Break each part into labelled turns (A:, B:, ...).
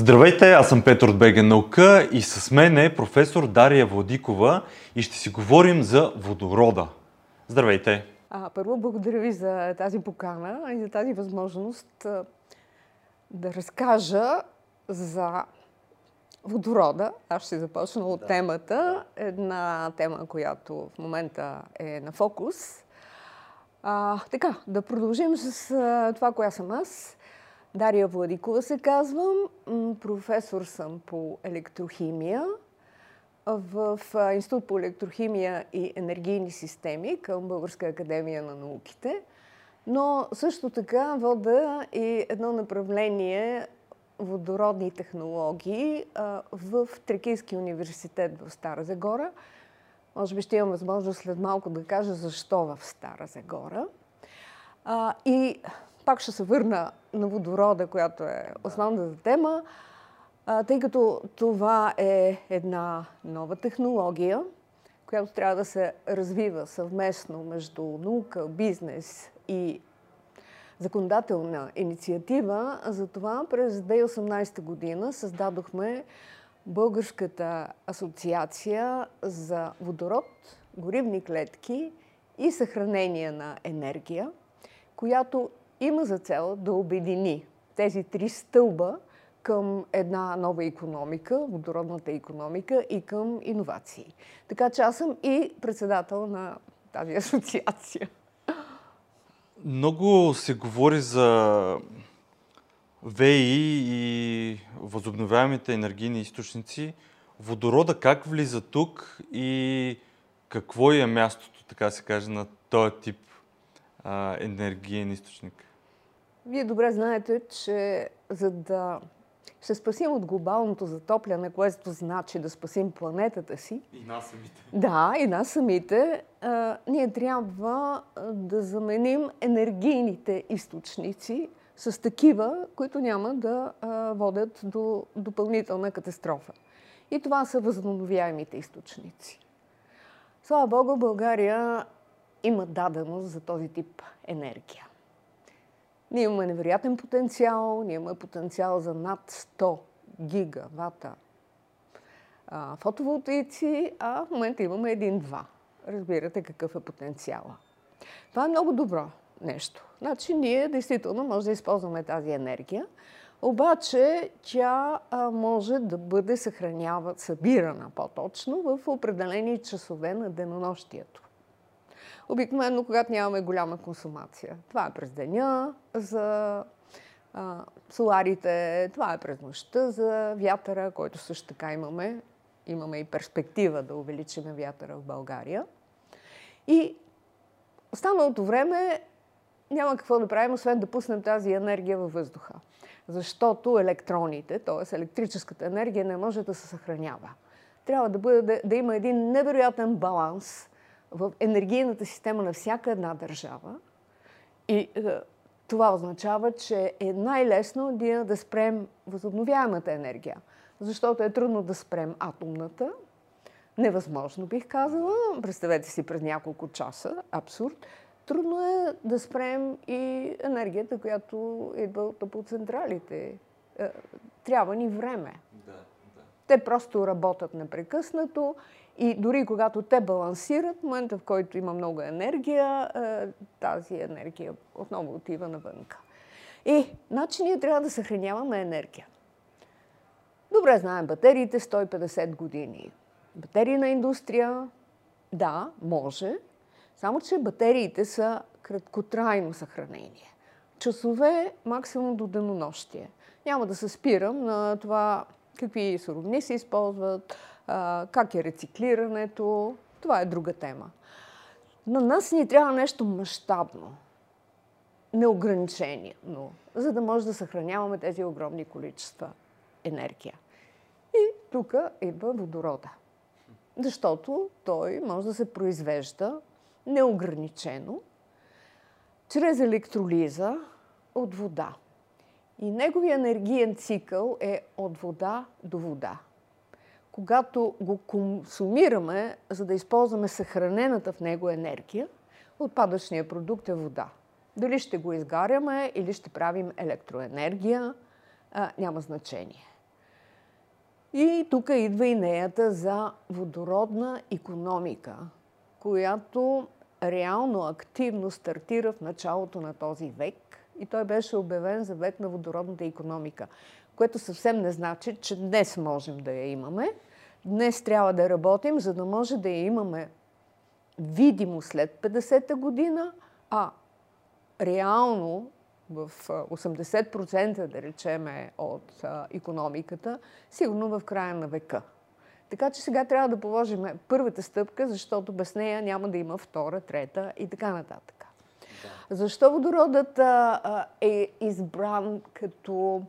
A: Здравейте, аз съм Петър от БГ Наука и с мен е професор Дария Владикова и ще си говорим за водорода. Здравейте!
B: А, първо, благодаря ви за тази покана и за тази възможност да разкажа за водорода. Аз ще започна от да. темата. Една тема, която в момента е на фокус. А, така, да продължим с това, коя съм аз. Дария Владикова се казвам. Професор съм по електрохимия в Институт по електрохимия и енергийни системи към Българска академия на науките. Но също така вода и едно направление водородни технологии в Тракийски университет в Стара Загора. Може би ще имам възможност след малко да кажа защо в Стара Загора. И пак ще се върна на водорода, която е основната тема, тъй като това е една нова технология, която трябва да се развива съвместно между наука, бизнес и законодателна инициатива. Затова през 2018 година създадохме Българската асоциация за водород, горивни клетки и съхранение на енергия, която има за цел да обедини тези три стълба към една нова економика, водородната економика и към иновации. Така че аз съм и председател на тази асоциация.
A: Много се говори за ВИ и възобновяемите енергийни източници. Водорода как влиза тук и какво е мястото, така се каже, на този тип а, енергиен източник?
B: Вие добре знаете, че за да се спасим от глобалното затопляне, което значи да спасим планетата си.
A: И нас самите.
B: Да, и нас самите. А, ние трябва да заменим енергийните източници с такива, които няма да а, водят до допълнителна катастрофа. И това са възобновяемите източници. Слава Богу, България има даденост за този тип енергия. Ние имаме невероятен потенциал, ние имаме потенциал за над 100 гигавата а, фотоволтаици, а в момента имаме един-два. Разбирате какъв е потенциала. Това е много добро нещо. Значи ние действително може да използваме тази енергия, обаче тя а, може да бъде съхранява, събирана по-точно в определени часове на денонощието. Обикновено, когато нямаме голяма консумация. Това е през деня за а, соларите, това е през нощта за вятъра, който също така имаме. Имаме и перспектива да увеличим вятъра в България. И останалото време няма какво да правим, освен да пуснем тази енергия във въздуха. Защото електроните, т.е. електрическата енергия, не може да се съхранява. Трябва да, бъде, да, да има един невероятен баланс в енергийната система на всяка една държава. И е, това означава, че е най-лесно да, да спрем възобновяемата енергия. Защото е трудно да спрем атомната. Невъзможно бих казала. Представете си през няколко часа. Абсурд. Трудно е да спрем и енергията, която идва от топлоцентралите. Е, трябва ни време. Да, да. Те просто работят непрекъснато и дори когато те балансират, в момента в който има много енергия, е, тази енергия отново отива навънка. И, значи ние трябва да съхраняваме енергия. Добре знаем батериите 150 години. Батерийна индустрия, да, може, само че батериите са краткотрайно съхранение. Часове максимум до денонощие. Няма да се спирам на това какви суровини се използват, как е рециклирането. Това е друга тема. На нас ни трябва нещо мащабно, неограничено, за да може да съхраняваме тези огромни количества енергия. И тук идва водорода. Защото той може да се произвежда неограничено чрез електролиза от вода. И неговия енергиен цикъл е от вода до вода когато го консумираме, за да използваме съхранената в него енергия, отпадъчният продукт е вода. Дали ще го изгаряме или ще правим електроенергия, а, няма значение. И тук идва идеята за водородна економика, която реално активно стартира в началото на този век и той беше обявен за век на водородната економика, което съвсем не значи, че днес можем да я имаме. Днес трябва да работим, за да може да я имаме видимо след 50-та година, а реално в 80% да речеме от економиката, сигурно в края на века. Така че сега трябва да положим първата стъпка, защото без нея няма да има втора, трета и така нататък. Да. Защо водородът а, е избран като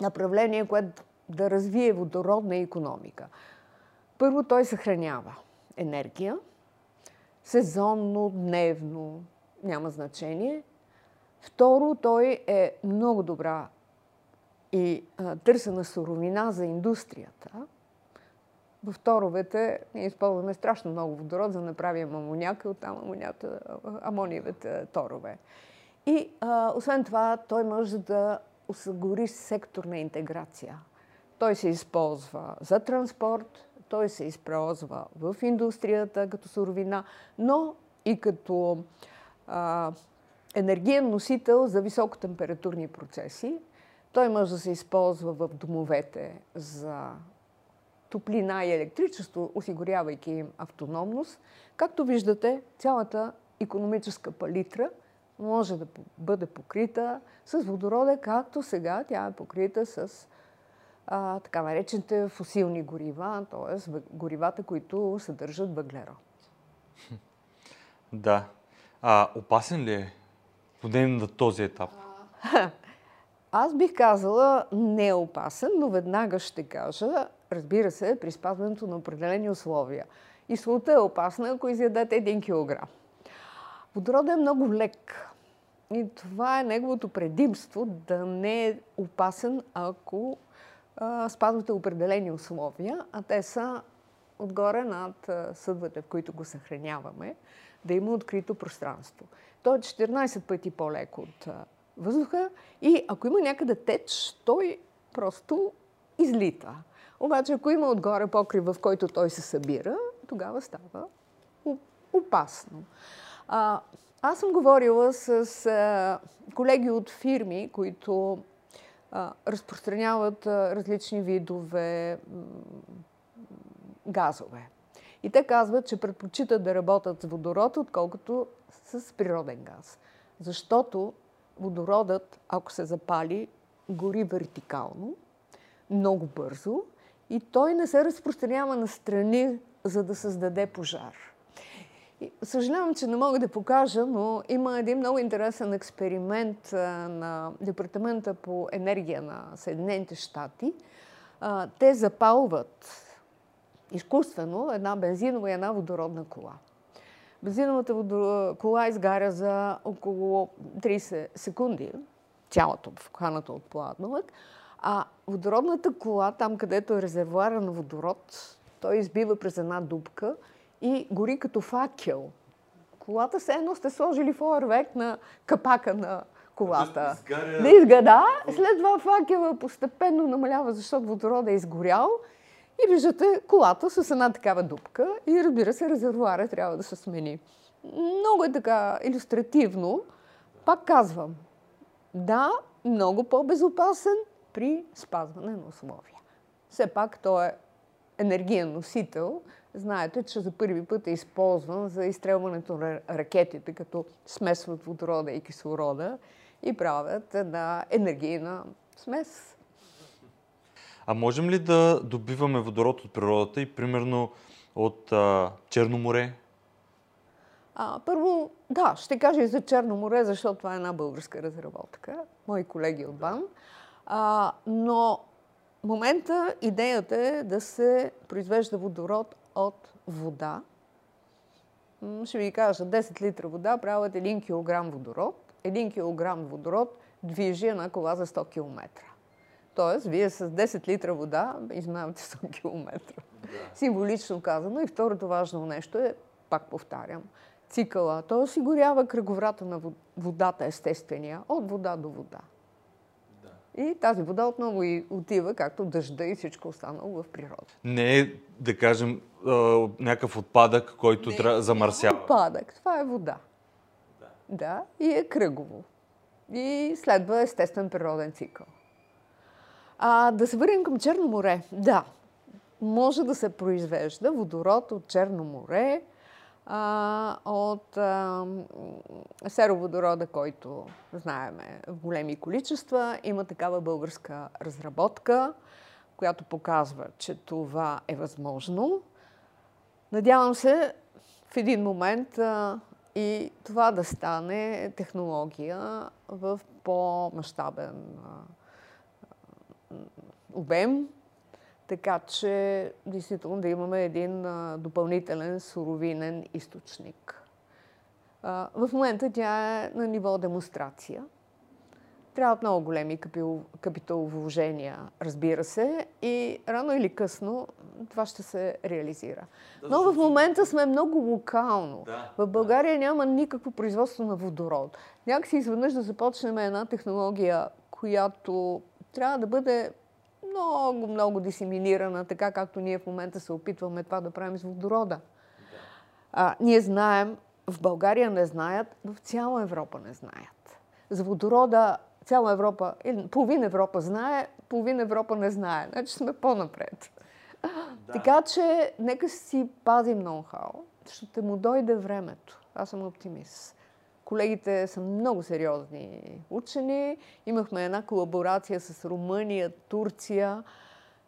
B: направление, което да развие водородна економика? Първо, той съхранява енергия, сезонно, дневно, няма значение. Второ, той е много добра и а, търсена суровина за индустрията. В торовете ние използваме страшно много водород, за да направим амоняка, оттам амонията, амониевите торове. И а, освен това, той може да осигури секторна интеграция. Той се използва за транспорт, той се използва в индустрията като суровина, но и като а, енергиен носител за високотемпературни процеси. Той може да се използва в домовете за топлина и електричество, осигурявайки им автономност. Както виждате, цялата економическа палитра може да бъде покрита с водорода, както сега тя е покрита с а, така наречените фусилни горива, т.е. горивата, които съдържат въглерод.
A: Да. А опасен ли е поне на този етап?
B: Аз бих казала не е опасен, но веднага ще кажа, разбира се, при спазването на определени условия. И слута е опасна, ако изядете 1 кг. Водородът е много лек. И това е неговото предимство да не е опасен, ако спазвате определени условия, а те са отгоре над съдвата, в които го съхраняваме, да има открито пространство. Той е 14 пъти по-лек от въздуха и ако има някъде теч, той просто излита. Обаче, ако има отгоре покрив, в който той се събира, тогава става опасно. А, аз съм говорила с а, колеги от фирми, които разпространяват различни видове газове. И те казват, че предпочитат да работят с водород, отколкото с природен газ. Защото водородът, ако се запали, гори вертикално, много бързо и той не се разпространява на страни, за да създаде пожар. Съжалявам, че не мога да покажа, но има един много интересен експеримент на Департамента по енергия на Съединените щати. Те запалват изкуствено една бензинова и една водородна кола. Бензиновата кола изгаря за около 30 секунди, цялото вхваната от пладновък, а водородната кола, там където е резервуара на водород, той избива през една дупка и гори като факел. Колата се едно сте сложили фойерверк на капака на колата. Да изгада. След това факела постепенно намалява, защото водородът е изгорял и виждате колата с една такава дупка и разбира се, резервуара трябва да се смени. Много е така иллюстративно. Пак казвам, да, много по-безопасен при спазване на условия. Все пак той е енергиен носител. Знаете, че за първи път е използван за изстрелването на ракетите, като смесват водорода и кислорода и правят една енергийна смес.
A: А можем ли да добиваме водород от природата и примерно от а, Черно море?
B: А, първо, да, ще кажа и за Черно море, защото това е една българска разработка. Мои колеги от БАН. А, но момента идеята е да се произвежда водород от вода. Ще ви кажа, 10 литра вода правят 1 кг водород. 1 кг водород движи една кола за 100 км. Тоест, вие с 10 литра вода изминавате 100 км. Да. Символично казано. И второто важно нещо е, пак повтарям, цикъла. Той осигурява кръговрата на водата, естествения, от вода до вода. И тази вода отново и отива, както дъжда и всичко останало в природа.
A: Не е, да кажем, някакъв отпадък, който трябва замърсява.
B: Отпадък, това е вода. Да. да, и е кръгово. И следва естествен природен цикъл. А, да се върнем към Черно море. Да, може да се произвежда водород от Черно море, а, от а, сероводорода, който знаеме в големи количества. Има такава българска разработка, която показва, че това е възможно. Надявам се в един момент а, и това да стане технология в по-масштабен обем, така че действително да имаме един а, допълнителен суровинен източник. А, в момента тя е на ниво демонстрация. Трябват много големи капиталовложения, разбира се, и рано или късно това ще се реализира. Но в момента сме много локално. Да, в България да. няма никакво производство на водород. Някакси изведнъж да започнем една технология, която трябва да бъде много, много дисеминирана, така както ние в момента се опитваме това да правим с водорода. А, ние знаем, в България не знаят, в цяла Европа не знаят. За водорода цяла Европа, или половин Европа знае, половин Европа не знае. Значи сме по-напред. Да. Така че нека си пазим ноу-хау, ще му дойде времето. Аз съм оптимист. Колегите са много сериозни учени. Имахме една колаборация с Румъния, Турция,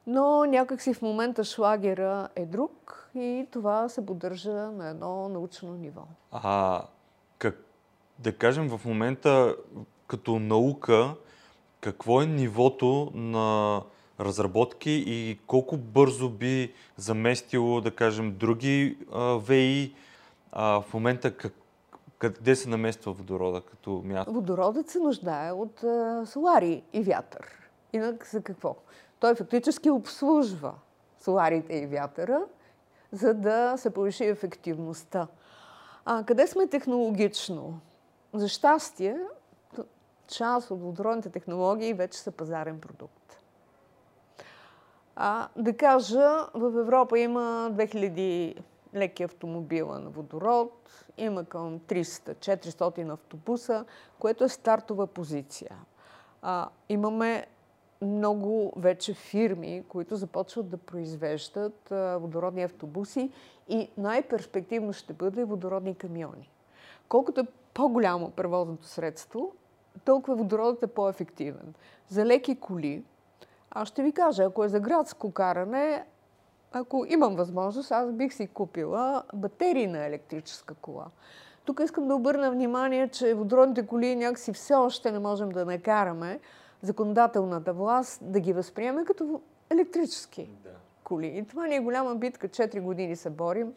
B: но някакси в момента шлагера е друг и това се поддържа на едно научно ниво.
A: А как, да кажем в момента като наука, какво е нивото на разработки и колко бързо би заместило, да кажем, други а, ВИ? А, в момента как, къде се намества водорода като място?
B: Водородът се нуждае от а, солари и вятър. Инак за какво? Той фактически обслужва соларите и вятъра, за да се повиши ефективността. А къде сме технологично? За щастие, част от водородните технологии вече са пазарен продукт. А, да кажа, в Европа има 2000 леки автомобила на водород, има към 300-400 автобуса, което е стартова позиция. А, имаме много вече фирми, които започват да произвеждат а, водородни автобуси и най-перспективно ще бъде водородни камиони. Колкото е по-голямо превозното средство, толкова водородът е по-ефективен. За леки коли, аз ще ви кажа, ако е за градско каране, ако имам възможност, аз бих си купила батерии на електрическа кола. Тук искам да обърна внимание, че водородните коли някакси все още не можем да накараме законодателната власт да ги възприеме като електрически да. коли. И това ни е голяма битка. Четири години се борим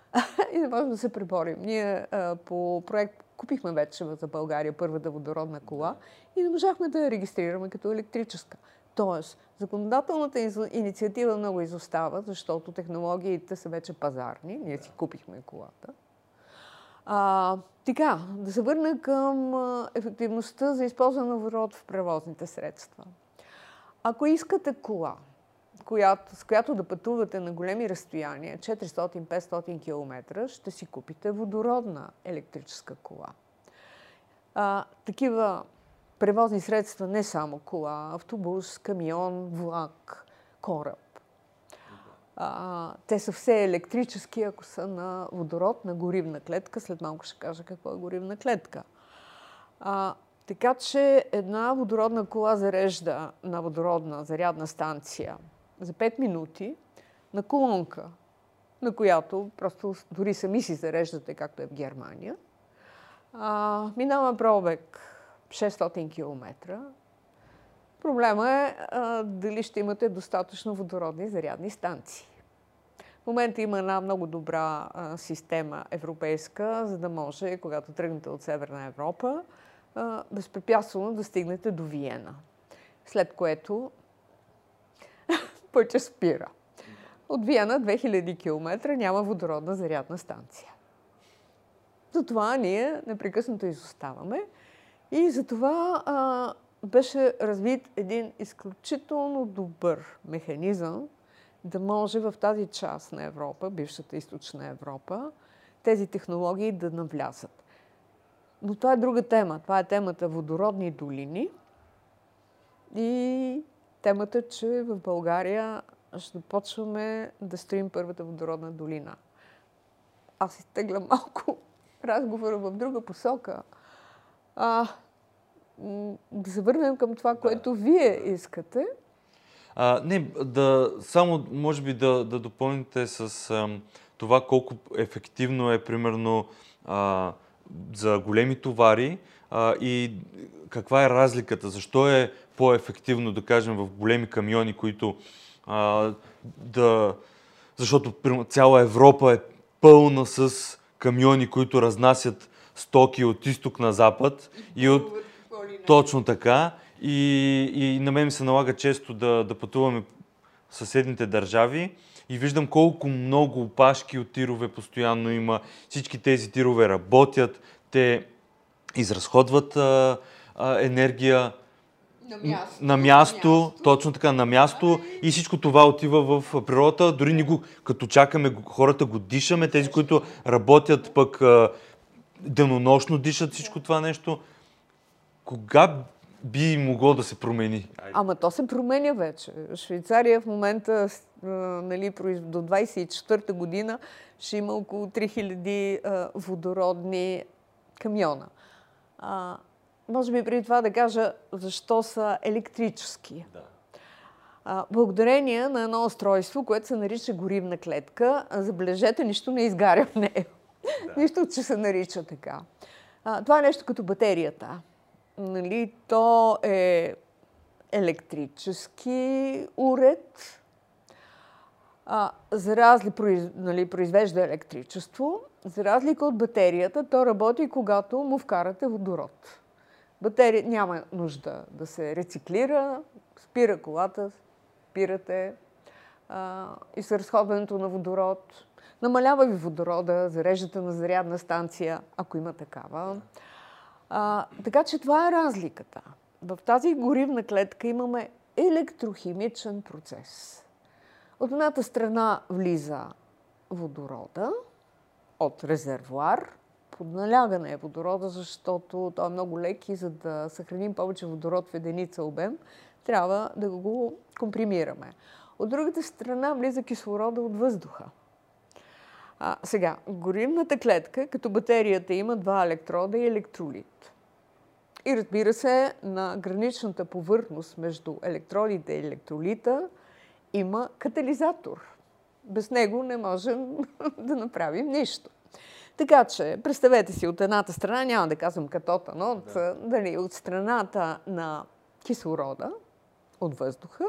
B: и не можем да се преборим. Ние а, по проект купихме вече за България първата водородна кола и не можахме да я регистрираме като електрическа. Тоест, законодателната инициатива много изостава, защото технологиите са вече пазарни. Ние си купихме колата. А, така, да се върна към ефективността за използване на водород в превозните средства. Ако искате кола, която, с която да пътувате на големи разстояния, 400-500 км, ще си купите водородна електрическа кола. А, такива превозни средства, не само кола, автобус, камион, влак, кораб. А, те са все електрически, ако са на водород, на горивна клетка. След малко ще кажа какво е горивна клетка. А, така че една водородна кола зарежда на водородна зарядна станция за 5 минути на колонка, на която просто дори сами си зареждате, както е в Германия. А, минава пробег 600 км. Проблема е а, дали ще имате достатъчно водородни зарядни станции. В момента има една много добра а, система европейска, за да може, когато тръгнете от Северна Европа, а, безпрепятствено да стигнете до Виена. След което пътя спира. От Виена 2000 км няма водородна зарядна станция. Затова ние непрекъснато изоставаме и затова а, беше развит един изключително добър механизъм да може в тази част на Европа, бившата източна Европа, тези технологии да навлязат. Но това е друга тема. Това е темата водородни долини и темата, че в България ще почваме да строим първата водородна долина. Аз изтегля малко разговора в друга посока. А, да се върнем към това, което вие искате.
A: А, не, да, само може би да, да допълните с а, това колко ефективно е, примерно, а, за големи товари а, и каква е разликата, защо е по-ефективно, да кажем, в големи камиони, които а, да... Защото цяла Европа е пълна с камиони, които разнасят стоки от изток на запад и от... Точно така. И, и на мен се налага често да, да пътуваме в съседните държави и виждам колко много опашки от тирове постоянно има. Всички тези тирове работят, те изразходват а, а, енергия
B: на място,
A: на място, на място, точно така, на място и всичко това отива в природата. Дори ни го, като чакаме, хората го дишаме, тези, които работят пък денонощно дишат всичко това нещо. Кога би могло да се промени?
B: Ама то се променя вече. Швейцария в момента, нали, до 24-та година, ще има около 3000 водородни камиона. А, може би преди това да кажа защо са електрически. Да. А, благодарение на едно устройство, което се нарича горивна клетка, забележете, нищо не изгаря в нея. Да. нищо, че се нарича така. А, това е нещо като батерията. Нали, то е електрически уред, а, за разли, нали, произвежда електричество, за разлика от батерията, то работи когато му вкарате водород. Батерия няма нужда да се рециклира, спира колата, спирате а, и с разходването на водород. Намалява ви водорода, зареждате на зарядна станция, ако има такава. А, така че това е разликата. В тази горивна клетка имаме електрохимичен процес. От едната страна влиза водорода от резервуар. Под налягане е водорода, защото той е много лек и за да съхраним повече водород в единица обем, трябва да го компримираме. От другата страна влиза кислорода от въздуха. А, сега, горивната клетка, като батерията, има два електрода и електролит. И разбира се, на граничната повърхност между електродите и електролита има катализатор. Без него не можем да направим нищо. Така че, представете си, от едната страна, няма да казвам катота, но от, да. дали, от страната на кислорода, от въздуха,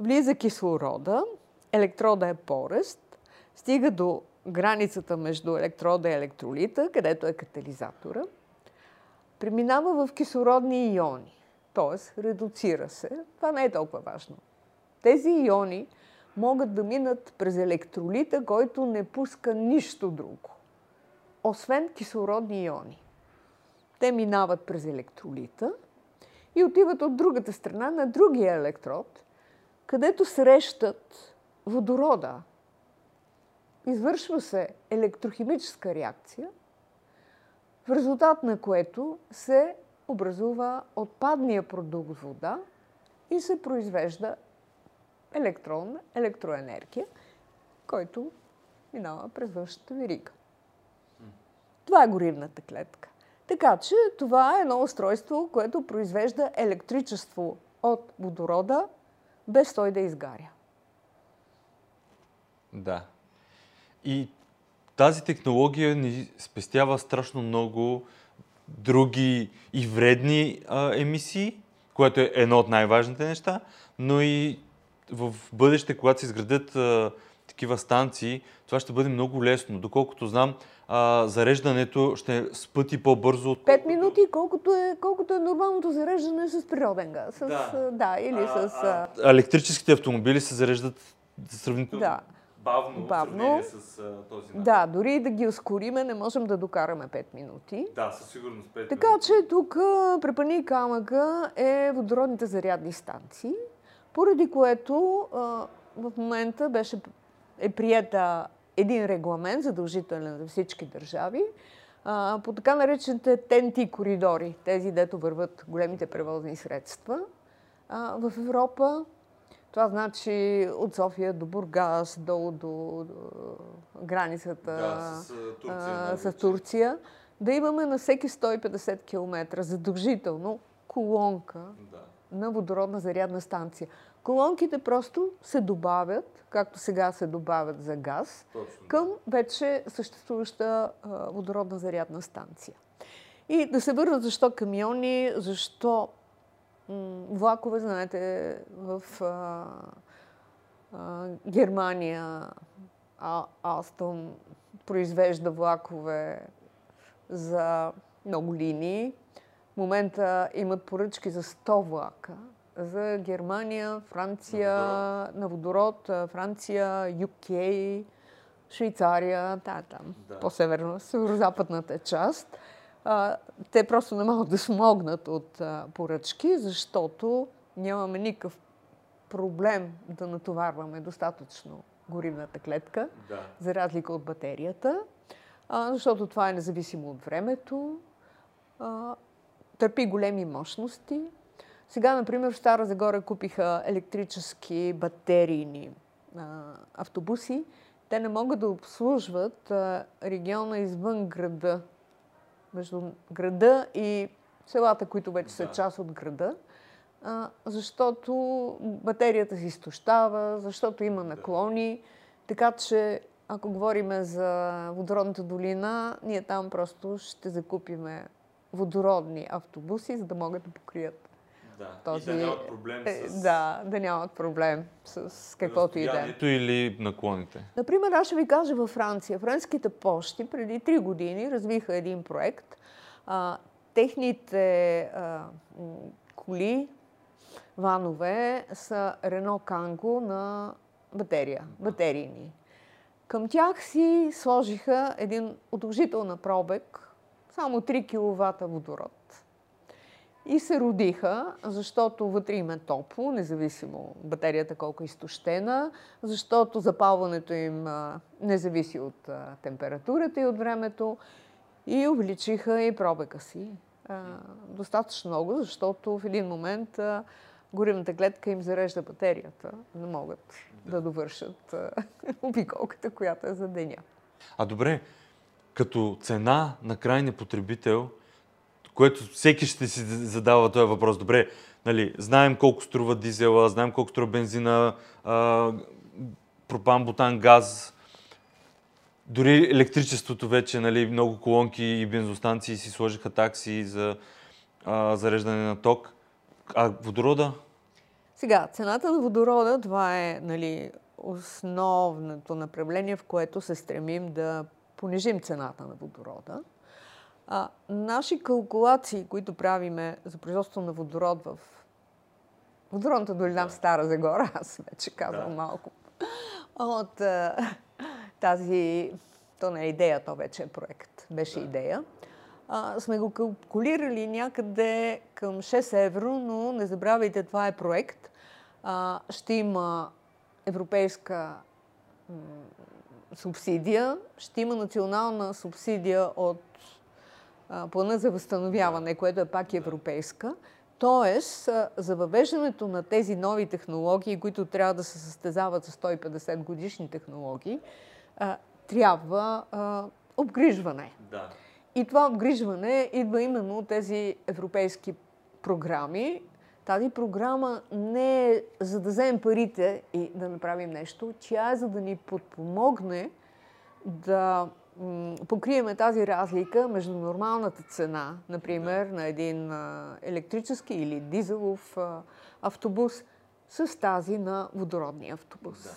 B: влиза кислорода, електрода е порест, стига до границата между електрода и електролита, където е катализатора, преминава в кислородни иони, т.е. редуцира се. Това не е толкова важно. Тези иони могат да минат през електролита, който не пуска нищо друго, освен кислородни иони. Те минават през електролита и отиват от другата страна на другия електрод, където срещат водорода. Извършва се електрохимическа реакция, в резултат на което се образува отпадния продукт вода и се произвежда електрон, електроенергия, който минава през външната верига. Това е горивната клетка. Така че това е едно устройство, което произвежда електричество от водорода, без той да изгаря.
A: Да. И тази технология ни спестява страшно много други и вредни а, емисии, което е едно от най-важните неща, но и в бъдеще, когато се изградят а, такива станции, това ще бъде много лесно. Доколкото знам, а, зареждането ще е с пъти по-бързо.
B: От... Пет минути, колкото е, колкото е нормалното зареждане с природен газ. С, да. да, или а, с... А...
A: Електрическите автомобили се зареждат сравнително
B: да.
A: Бавно,
B: Бавно.
A: в с а, този начин.
B: Да, дори и да ги ускориме, не можем да докараме 5 минути.
A: Да, със сигурност 5
B: Така че тук препани камъка е водородните зарядни станции, поради което а, в момента беше, е приета един регламент, задължителен за всички държави, а, по така наречените ТНТ коридори, тези дето върват големите превозни средства а, в Европа. Това значи от София до Бургас, долу до, до границата
A: Да, с Турция.
B: а,
A: много
B: с. Турция, да имаме на всеки 150 км задължително колонка
A: Да.
B: на водородна зарядна станция. Колонките просто се добавят, както сега се добавят за газ,
A: Точно.
B: към вече съществуваща а, водородна зарядна станция. И да се върнат защо камиони, защо влакове, знаете, в а, а, Германия а, Алстъм произвежда влакове за много линии. В момента имат поръчки за 100 влака за Германия, Франция, на водород, а, Франция, UK, Швейцария, та, там,
A: Да.
B: по-северна, северо-западната част. А, те просто не могат да смогнат от а, поръчки, защото нямаме никакъв проблем да натоварваме достатъчно горивната клетка,
A: Да.
B: за разлика от батерията, а, защото това е независимо от времето, а, търпи големи мощности. Сега, например, в Стара Загора купиха електрически батерийни а, автобуси. Те не могат да обслужват а, региона извън града, между града и селата, които вече са
A: Да.
B: част от града, а, защото батерията се изтощава, защото има наклони. Така че, ако говорим за водородната долина, ние там просто ще закупиме водородни автобуси, за да могат да покрият
A: Да.
B: този...
A: И да нямат проблем
B: е,
A: с
B: Да, да нямат проблем с каквото и да е.
A: или наклоните.
B: Например, аз ще ви кажа във Франция. Френските почти преди 3 години развиха един проект. А, техните а, коли, ванове са Рено Канго на батерия, батерийни. Към тях си сложиха един удължител на пробег, само 3 кВт водород. И се родиха, защото вътре им е топло, независимо батерията колко е изтощена, защото запалването им не зависи от температурата и от времето. И увеличиха и пробега си достатъчно много, защото в един момент горивната клетка им зарежда батерията. Не могат да, довършат а, обиколката, която е за деня.
A: А добре, като цена на крайния потребител, което всеки ще си задава този въпрос. Добре, нали, знаем колко струва дизела, знаем колко струва бензина, а, пропан, бутан, газ. Дори електричеството вече, нали, много колонки и бензостанции си сложиха такси за а, зареждане на ток. А водорода?
B: Сега, цената на водорода, това е нали, основното направление, в което се стремим да понижим цената на водорода. А, наши калкулации, които правиме за производство на водород в водородната долина в Стара Загора, аз вече казвам
A: Да.
B: малко, от а, тази, то не е идея, то вече е проект, беше
A: Да.
B: идея, а, сме го калкулирали някъде към 6 евро, но не забравяйте, това е проект. А, ще има европейска субсидия, ще има национална субсидия от плана за възстановяване, което е пак европейска. Тоест, за въвеждането на тези нови технологии, които трябва да се състезават с 150 годишни технологии, трябва обгрижване.
A: Да.
B: И това обгрижване идва именно от тези европейски програми. Тази програма не е за да вземем парите и да направим нещо, тя е за да ни подпомогне да покриеме тази разлика между нормалната цена, например, на един а, електрически или дизелов а, автобус, с тази на водородния автобус.
A: Да.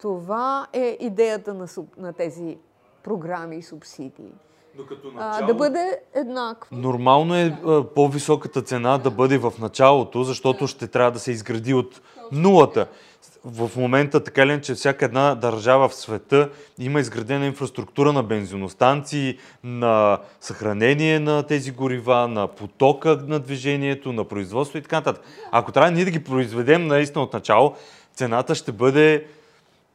B: Това е идеята на, на тези програми и субсидии.
A: Докато
B: А, да бъде еднакво.
A: Нормално е а, по-високата цена да бъде в началото, защото ще трябва да се изгради от нулата. В момента, така ли, че всяка една държава в света има изградена инфраструктура на бензиностанции, на съхранение на тези горива, на потока на движението, на производство и така нататък. Ако трябва ние да ги произведем наистина от начало, цената ще бъде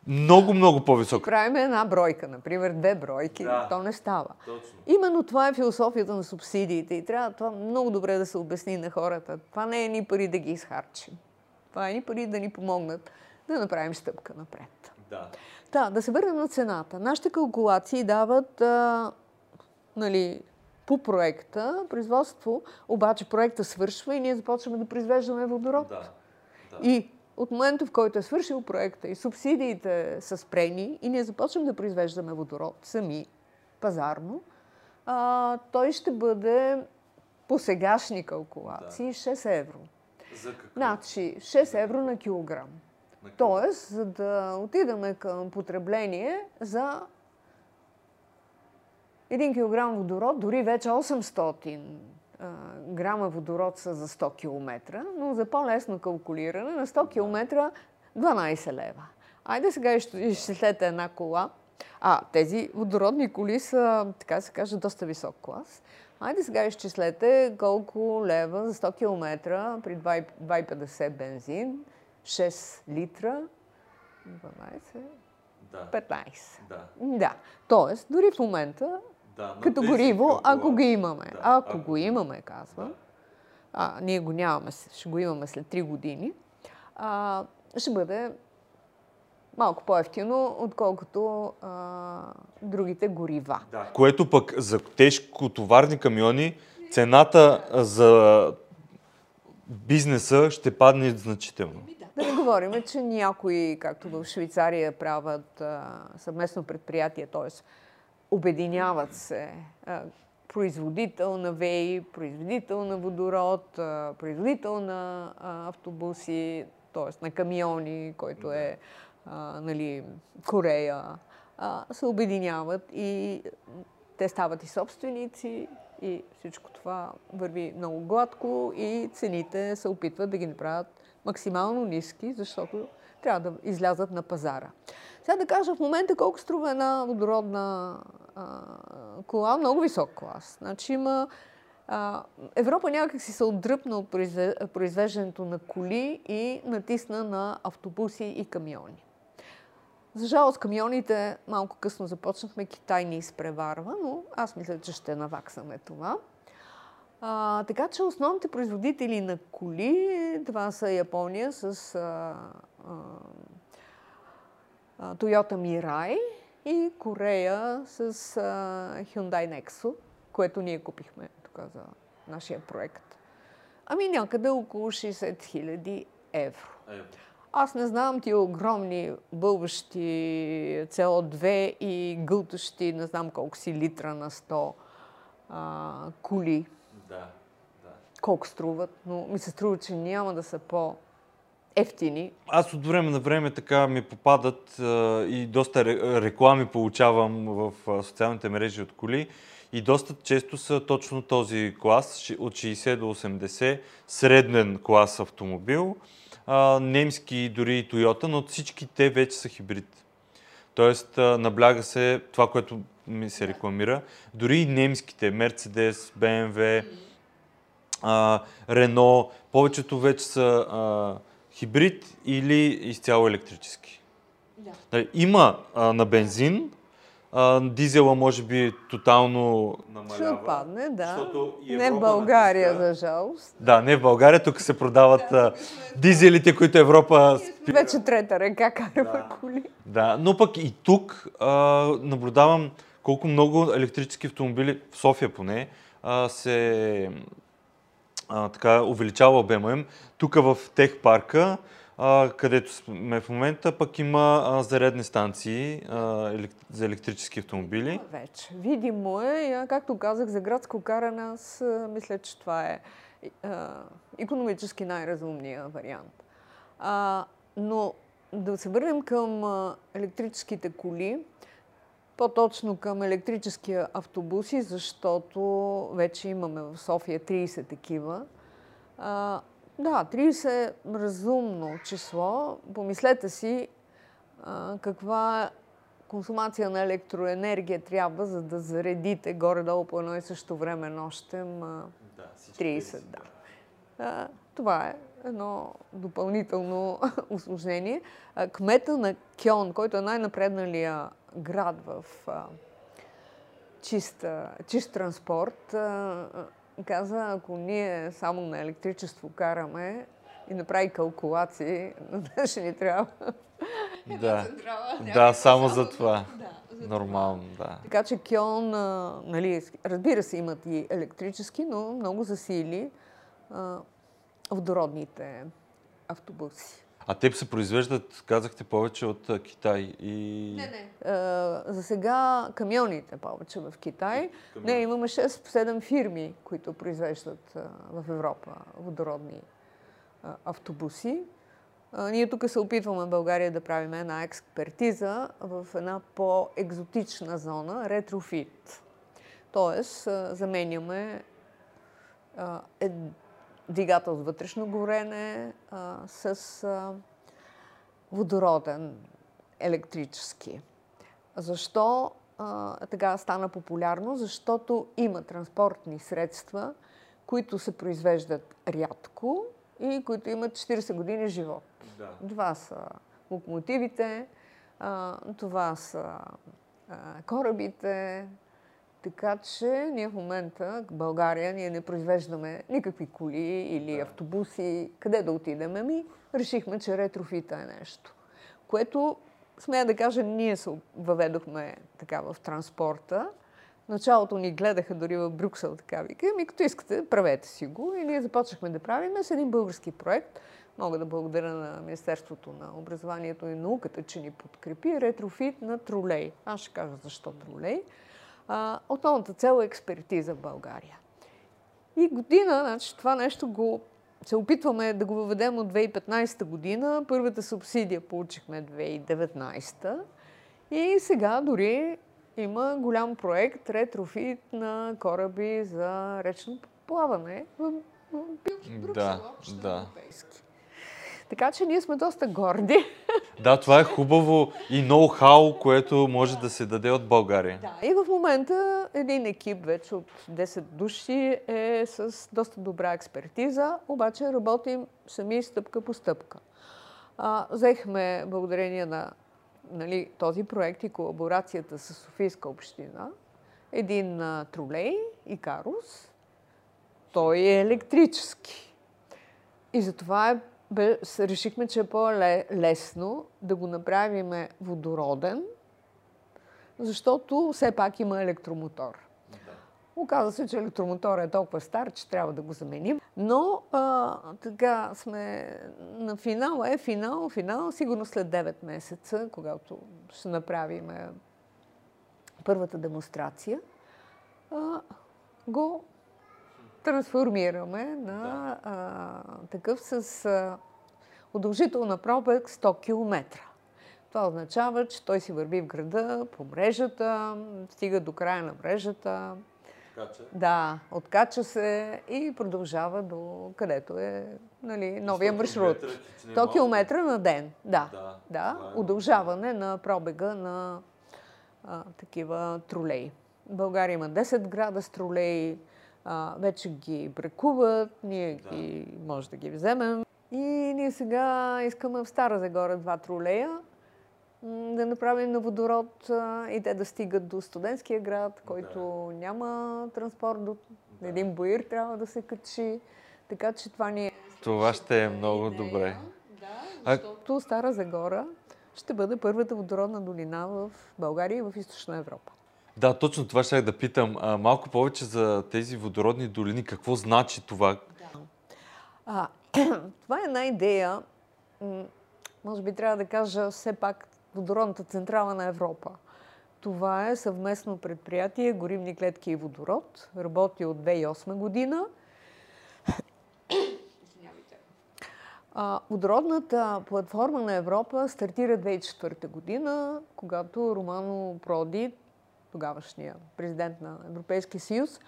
A: много, много по-висока.
B: Правим една бройка, например, две бройки,
A: Да.
B: то не става.
A: Точно.
B: Именно това е философията на субсидиите и трябва това много добре да се обясни на хората. Това не е ни пари да ги изхарчим. Това е ни пари да ни помогнат да направим стъпка напред.
A: Да.
B: Да, да се върнем на цената. Нашите калкулации дават а, нали, по проекта производство, обаче проекта свършва и ние започваме да произвеждаме водород.
A: Да.
B: И от момента, в който е свършил проекта и субсидиите са спрени и ние започнем да произвеждаме водород сами, пазарно, а, той ще бъде по сегашни калкулации 6 евро.
A: За какво?
B: Значи 6 евро на килограм. Тоест, за да отидаме към потребление за 1 кг водород, дори вече 800 а, грама водород са за 100 км, но за по-лесно калкулиране на 100 км 12 лева. Айде сега изч- изчислете една кола. А, тези водородни коли са, така се каже, доста висок клас. Айде сега изчислете колко лева за 100 км при 2 2,50 бензин, 6 литра, 12,
A: Да.
B: 15.
A: Да.
B: Да. Тоест, дори в момента,
A: да.
B: като гориво, ако го имаме,
A: Да,
B: ако
A: ако
B: го имаме, казвам, а, ние го нямаме, ще го имаме след 3 години, а, ще бъде малко по-ефтино, отколкото а, другите горива.
A: Да. Което пък за тежкотоварни камиони цената за бизнеса ще падне значително.
B: Да не говорим, че някои, както в Швейцария, правят а, съвместно предприятие, т.е. обединяват се а, производител на ВЕИ, производител на водород, а, производител на автобуси, т.е. на камиони, който е нали, Корея, се обединяват и те стават и собственици и всичко това върви много гладко и цените се опитват да ги направят максимално ниски, защото трябва да излязат на пазара. Сега да кажа в момента колко струва една водородна а, кола, много висок клас. Значи има а, Европа някак си се отдръпна от произве- произвеждането на коли и натисна на автобуси и камиони. За жалост, камионите малко късно започнахме, Китай ни изпреварва, но аз мисля, че ще наваксаме това. А, така че основните производители на коли, това са Япония с а, а, Toyota Mirai и Корея с а, Hyundai Nexo, което ние купихме тук за нашия проект. Ами някъде около 60 000 евро. Аз не знам тия огромни бълващи CO2 и гълтащи не знам колко си литра на 100 а, коли,
A: Да. да.
B: колко струват, но ми се струва, че няма да са по-ефтини.
A: Аз от време на време така ми попадат а, и доста ре- реклами получавам в а, социалните мрежи от коли и доста често са точно този клас от 60 до 80, среден клас автомобил, а, немски дори и Toyota, но всички те вече са хибрид. Тоест а, набляга се това, което ми се рекламира. Дори и немските, Mercedes, BMW, а, Рено, повечето вече са а, хибрид или изцяло електрически. Да. Има а, на бензин, а, дизела може би тотално намалява.
B: Ще падне, да. Не в България,
A: натиска.
B: за жалост.
A: Да, не в България, тук се продават а, дизелите, които Европа.
B: Вече трета ръка караме коли.
A: Да, но пък и тук а, наблюдавам колко много електрически автомобили, в София поне, се а, така, увеличава обема им. Тук в тех парка, а, където сме в момента, пък има а, зарядни станции а, за електрически автомобили.
B: Вече. Видимо е, както казах, за градско каране, аз мисля, че това е а, економически най-разумният вариант. А, но да се върнем към електрическите коли, по-точно към електрическия автобуси, защото вече имаме в София 30 такива. А, Да, 30 е разумно число. Помислете си а, каква консумация на електроенергия трябва, за да заредите горе-долу по едно и също време нощем а,
A: Да,
B: 30. Да. А, това е едно допълнително осложнение. Кмета на Кьон, който е най-напредналия град в а, чист, а, чист транспорт, а, а, каза, ако ние само на електричество караме и направи калкулации, ще ни трябва
A: Да,
B: централа.
A: да, само за това.
B: Да, за
A: Нормално, да.
B: Така че Кьон, а, нали, разбира се, имат и електрически, но много засили а, водородните автобуси.
A: А теб се произвеждат, казахте, повече от Китай и...
B: не. А, за сега камионите повече в Китай.
A: Камиони.
B: Не, имаме 6-7 фирми, които произвеждат а, в Европа водородни а, автобуси. А, ние тук се опитваме в България да правим една експертиза в една по-екзотична зона, ретрофит. Тоест, а, заменяме а, е, двигател с вътрешно горене а, с а, водороден електрически. Защо а, така стана популярно? Защото има транспортни средства, които се произвеждат рядко и които имат 40 години живот.
A: Да.
B: Това са локомотивите, а, това са а, корабите. Така че ние в момента, в България, ние не произвеждаме никакви коли или
A: Да.
B: автобуси. Къде да отидем? Ами, решихме, че ретрофита е нещо. Което, смея да кажа, ние се въведохме така в транспорта. Началото ни гледаха дори в Брюксел, така вика. Ами, като искате, правете си го. И ние започнахме да правим с един български проект. Мога да благодаря на Министерството на образованието и науката, че ни подкрепи. Ретрофит на тролей. Аз ще кажа защо тролей. А, основната цел е експертиза в България. И година, значи това нещо го се опитваме да го въведем от 2015 година. Първата субсидия получихме 2019. И сега дори има голям проект ретрофит на кораби за речно плаване в, в Брюксел,
A: Да, да.
B: европейски. Така че ние сме доста горди.
A: Да, това е хубаво и ноу-хау, което може да се даде от България.
B: Да. И в момента един екип вече от 10 души е с доста добра експертиза, обаче работим сами стъпка по стъпка. А, взехме, благодарение на нали, този проект и колаборацията с Софийска община, един а, тролей и карус. Той е електрически. И затова е, бе, решихме, че е по-лесно да го направим водороден, защото все пак има електромотор. Оказва се, че електромоторът е толкова стар, че трябва да го заменим. Но а, така сме на финала, е финал, финал, сигурно след 9 месеца, когато ще направим е, първата демонстрация, а, го трансформираме на а, такъв с а, удължителна пробег 100 км. Това означава, че той си върви в града по мрежата, стига до края на мрежата, да, откача се и продължава до където е нали, новия
A: 100
B: маршрут.
A: километра, че не е
B: 100
A: малко.
B: км на ден, да.
A: Да,
B: Да,
A: е
B: удължаване на пробега на а, такива тролеи. В България има 10 града с тролеи, а, вече ги бракуват, ние
A: Да.
B: ги, може да ги вземем. И ние сега искаме в Стара Загора два тролея да направим на водород а, и те да стигат до студентския град, който няма транспорт до един боир трябва да се качи. Така че това ни е
A: Това ще е много добре.
B: да,
A: А-
B: защото Стара Загора ще бъде първата водородна долина в България и в Източна Европа.
A: Да, точно това ще да питам. А, малко повече за тези водородни долини. Какво значи това?
B: А, това е една идея, може би трябва да кажа все пак водородната централа на Европа. Това е съвместно предприятие Горивни клетки и водород. Работи от 2008 година. А, водородната платформа на Европа стартира 2004 година, когато Романо Проди, тогавашния президент на Европейския съюз,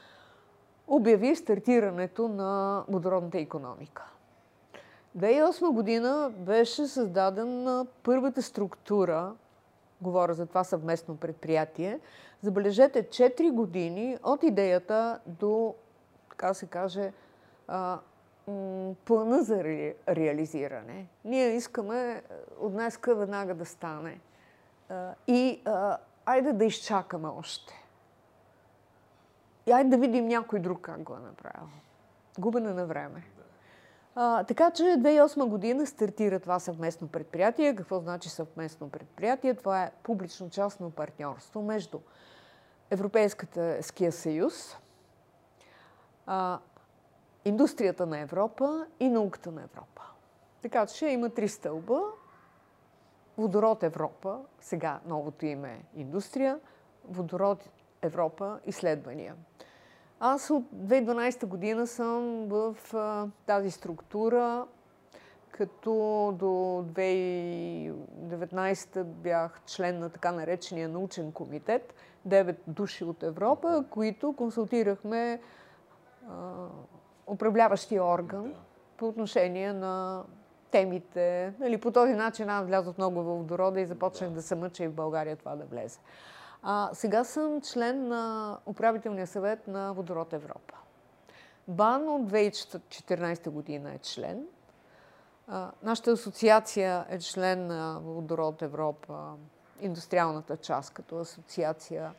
B: обяви стартирането на водородната економика. 2008 година беше създадена първата структура, говоря за това съвместно предприятие. Забележете, 4 години от идеята до, така се каже, плана за ре, реализиране. Ние искаме от днеска веднага да стане. И айде да изчакаме още. И айде да видим някой друг как го е направил. Губене на време. А, така че 2008 година стартира това съвместно предприятие. Какво значи съвместно предприятие? Това е публично-частно партньорство между Европейската ския съюз, а, индустрията на Европа и науката на Европа. Така че има три стълба. Водород Европа, сега новото име е индустрия, водород Европа, изследвания. Аз от 2012 година съм в а, тази структура, като до 2019 бях член на така наречения научен комитет, 9 души от Европа, които консултирахме а, управляващия орган по отношение на темите. Нали, по този начин аз влязох много в водорода и започнах да се мъча и в България това да влезе. А, сега съм член на управителния съвет на Водород Европа. БАН от 2014 година е член. А, нашата асоциация е член на Водород Европа, индустриалната част като асоциация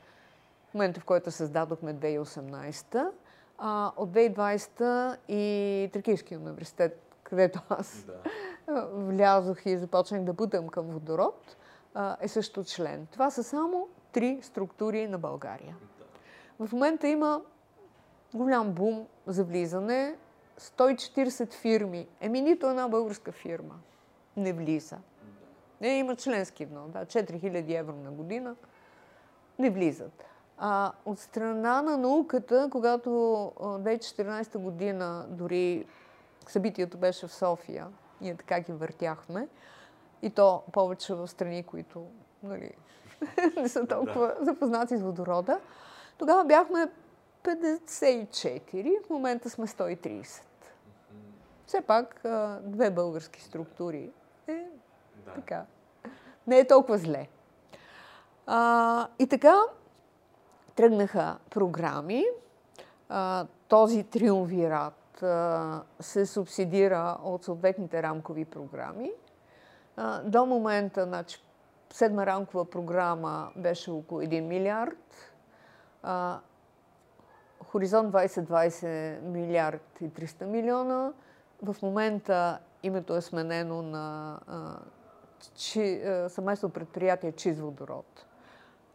B: в момента, в който създадохме 2018. А, от 2020 и Тракийския университет, където аз да. влязох и започнах да бутам към водород, е също член. Това са само три структури на България. В момента има голям бум за влизане. 140 фирми. Еми нито една българска фирма не влиза. Не, има членски внос, да, 4000 евро на година. Не влизат. А от страна на науката, когато 2014 година дори събитието беше в София, ние така ги въртяхме, и то повече в страни, които нали, не са толкова да. запознати с водорода. Тогава бяхме 54, в момента сме 130. Все пак две български структури е да. така. Не е толкова зле. А, и така тръгнаха програми. А, този триумвират се субсидира от съответните рамкови програми. До момента, значи, седма рамкова програма беше около 1 милиард. Хоризонт 2020 милиард и 300 милиона. В момента името е сменено на чи, съместно предприятие Чиз водород.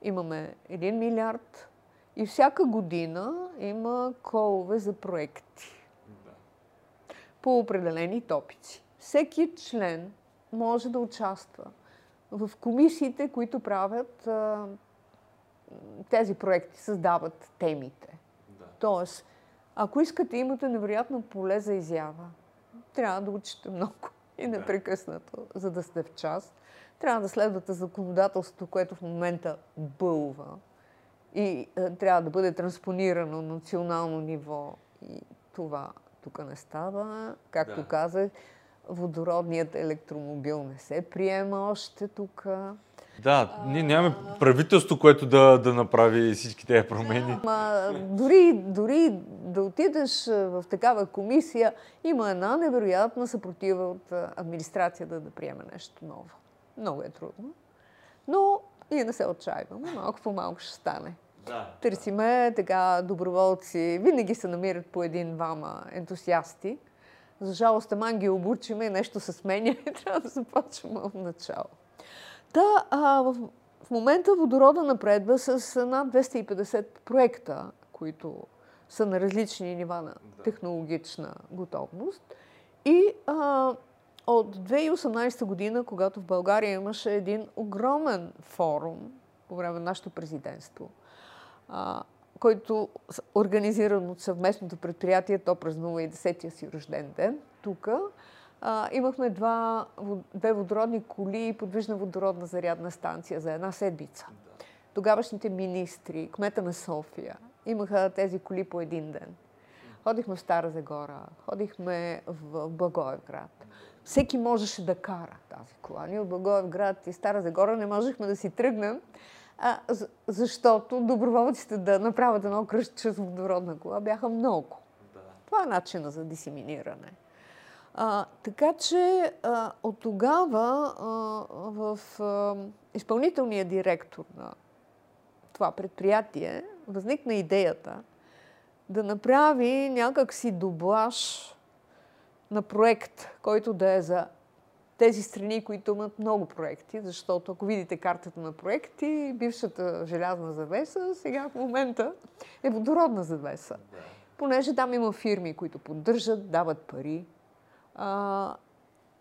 B: Имаме 1 милиард и всяка година има колове за проекти. По определени топици. Всеки член може да участва в комисиите, които правят а, тези проекти, създават темите. Да. Тоест, ако искате, имате невероятно поле за изява. Трябва да учите много и непрекъснато, да. за да сте в час. Трябва да следвате законодателството, което в момента бълва и а, трябва да бъде транспонирано на национално ниво. И това тук не става. Както да. казах, водородният електромобил не се приема още тук.
A: Да, ние нямаме правителство, което да, да направи всички тези промени.
B: Да, дори, дори да отидеш в такава комисия, има една невероятна съпротива от администрацията да приеме нещо ново. Много е трудно. Но ние не се отчаиваме. Малко по малко ще стане. Да, Търсиме така доброволци. Винаги се намират по един-двама ентусиасти за жалост, аман ги обучиме и нещо се сменя и трябва да започваме от начало. Та, а, в, в момента водорода напредва с над 250 проекта, които са на различни нива на технологична готовност. И а, от 2018 година, когато в България имаше един огромен форум по време на нашето президентство, а, който организиран от съвместното предприятие, то празнува и 10-я си рожден ден. Тук имахме два, две водородни коли и подвижна водородна зарядна станция за една седмица. Тогавашните министри, кмета на София, имаха тези коли по един ден. ходихме в Стара Загора, ходихме в Благоевград. Всеки можеше да кара тази кола. Ние от Благоевград и Стара Загора не можехме да си тръгнем, а, защото доброволците да направят едно кръстче с водородна кола бяха много. Да. Това е начина за дисеминиране. А, така че а, от тогава а, в а, изпълнителния директор на това предприятие възникна идеята да направи някакси дублаж на проект, който да е за тези страни, които имат много проекти, защото ако видите картата на проекти, бившата желязна завеса, сега в момента е водородна завеса. Понеже там има фирми, които поддържат, дават пари. А,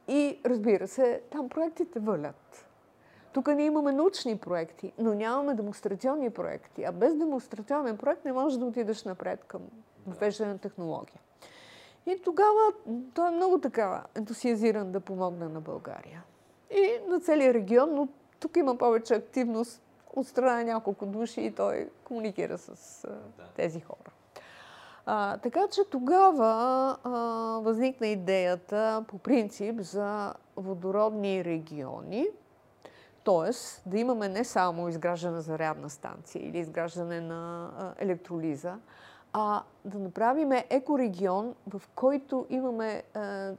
B: и разбира се, там проектите валят. Тук ние имаме научни проекти, но нямаме демонстрационни проекти. А без демонстрационен проект не можеш да отидеш напред към въвеждане на технология. И тогава той е много така ентусиазиран да помогне на България. И на целия регион, но тук има повече активност от страна на няколко души и той комуникира с да. тези хора. А, така че тогава а, възникна идеята по принцип за водородни региони, т.е. да имаме не само изграждане на зарядна станция или изграждане на а, електролиза, а да направим екорегион, в който имаме а,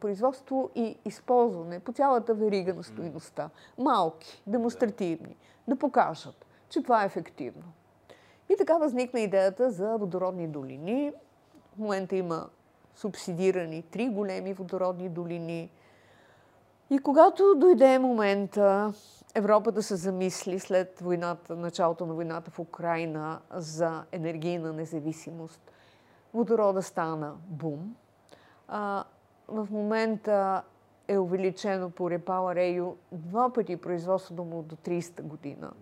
B: производство и използване по цялата верига на стоиността. Малки, демонстративни, да покажат, че това е ефективно. И така възникна идеята за водородни долини. В момента има субсидирани три големи водородни долини. И когато дойде момента Европа да се замисли след войната, началото на войната в Украина за енергийна независимост, водорода стана бум. А, в момента е увеличено по Repower EU два пъти производството му до 30 година